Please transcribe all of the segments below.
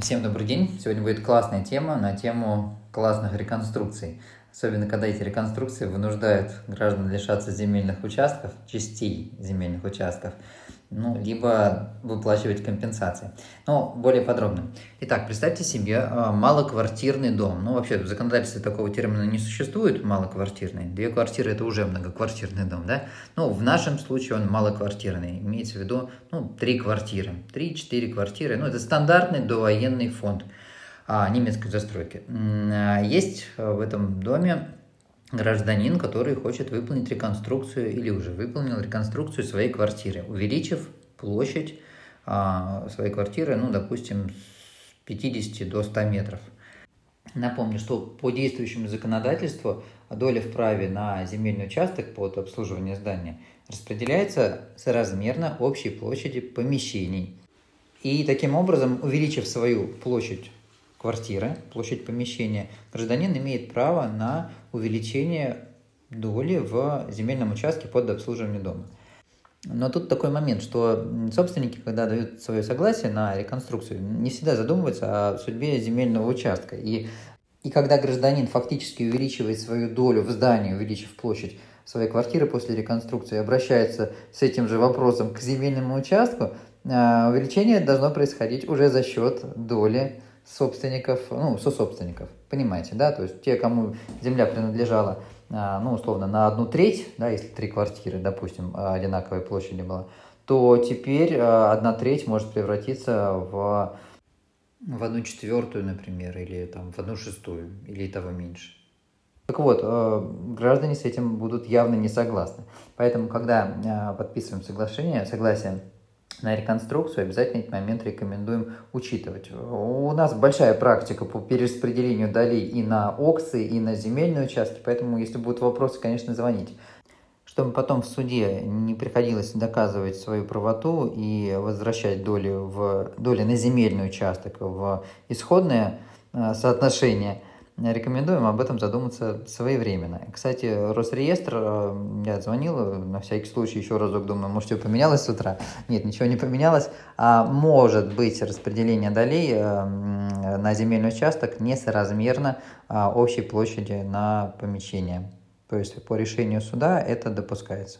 Всем добрый день. Сегодня будет классная тема на тему классных реконструкций. Особенно, когда эти реконструкции вынуждают граждан лишаться земельных участков, частей земельных участков, ну, либо выплачивать компенсации. Но более подробно. Итак, представьте себе а, малоквартирный дом. Ну, вообще, в законодательстве такого термина не существует, малоквартирный. Две квартиры – это уже многоквартирный дом, да? Ну, в нашем случае он малоквартирный. Имеется в виду, ну, три квартиры. Три-четыре квартиры. Ну, это стандартный довоенный фонд а, немецкой застройки. А, есть в этом доме гражданин, который хочет выполнить реконструкцию или уже выполнил реконструкцию своей квартиры, увеличив площадь а, своей квартиры, ну, допустим, с 50 до 100 метров. Напомню, что по действующему законодательству доля в праве на земельный участок под обслуживание здания распределяется соразмерно общей площади помещений. И таким образом, увеличив свою площадь квартиры, площадь помещения, гражданин имеет право на увеличение доли в земельном участке под обслуживание дома. Но тут такой момент, что собственники, когда дают свое согласие на реконструкцию, не всегда задумываются о судьбе земельного участка. И, и когда гражданин фактически увеличивает свою долю в здании, увеличив площадь своей квартиры после реконструкции, обращается с этим же вопросом к земельному участку, а, увеличение должно происходить уже за счет доли собственников, ну, сособственников, понимаете, да, то есть те, кому земля принадлежала, а, ну, условно, на одну треть, да, если три квартиры, допустим, одинаковой площади была, то теперь а, одна треть может превратиться в, в одну четвертую, например, или там в одну шестую, или того меньше. Так вот, а, граждане с этим будут явно не согласны. Поэтому, когда подписываем соглашение, согласие на реконструкцию обязательно этот момент рекомендуем учитывать. У нас большая практика по перераспределению долей и на оксы, и на земельные участки, поэтому если будут вопросы, конечно, звоните. Чтобы потом в суде не приходилось доказывать свою правоту и возвращать доли, в, доли на земельный участок в исходное э, соотношение – рекомендуем об этом задуматься своевременно. Кстати, Росреестр, э, я звонил, на всякий случай еще разок думаю, может, все поменялось с утра. Нет, ничего не поменялось. А может быть распределение долей э, на земельный участок несоразмерно а, общей площади на помещение. То есть по решению суда это допускается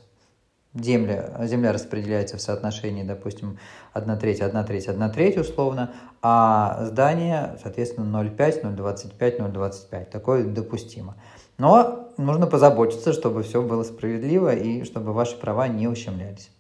земля, земля распределяется в соотношении, допустим, 1 треть, 1 треть, 1 треть условно, а здание, соответственно, 0,5, 0,25, 0,25. Такое допустимо. Но нужно позаботиться, чтобы все было справедливо и чтобы ваши права не ущемлялись.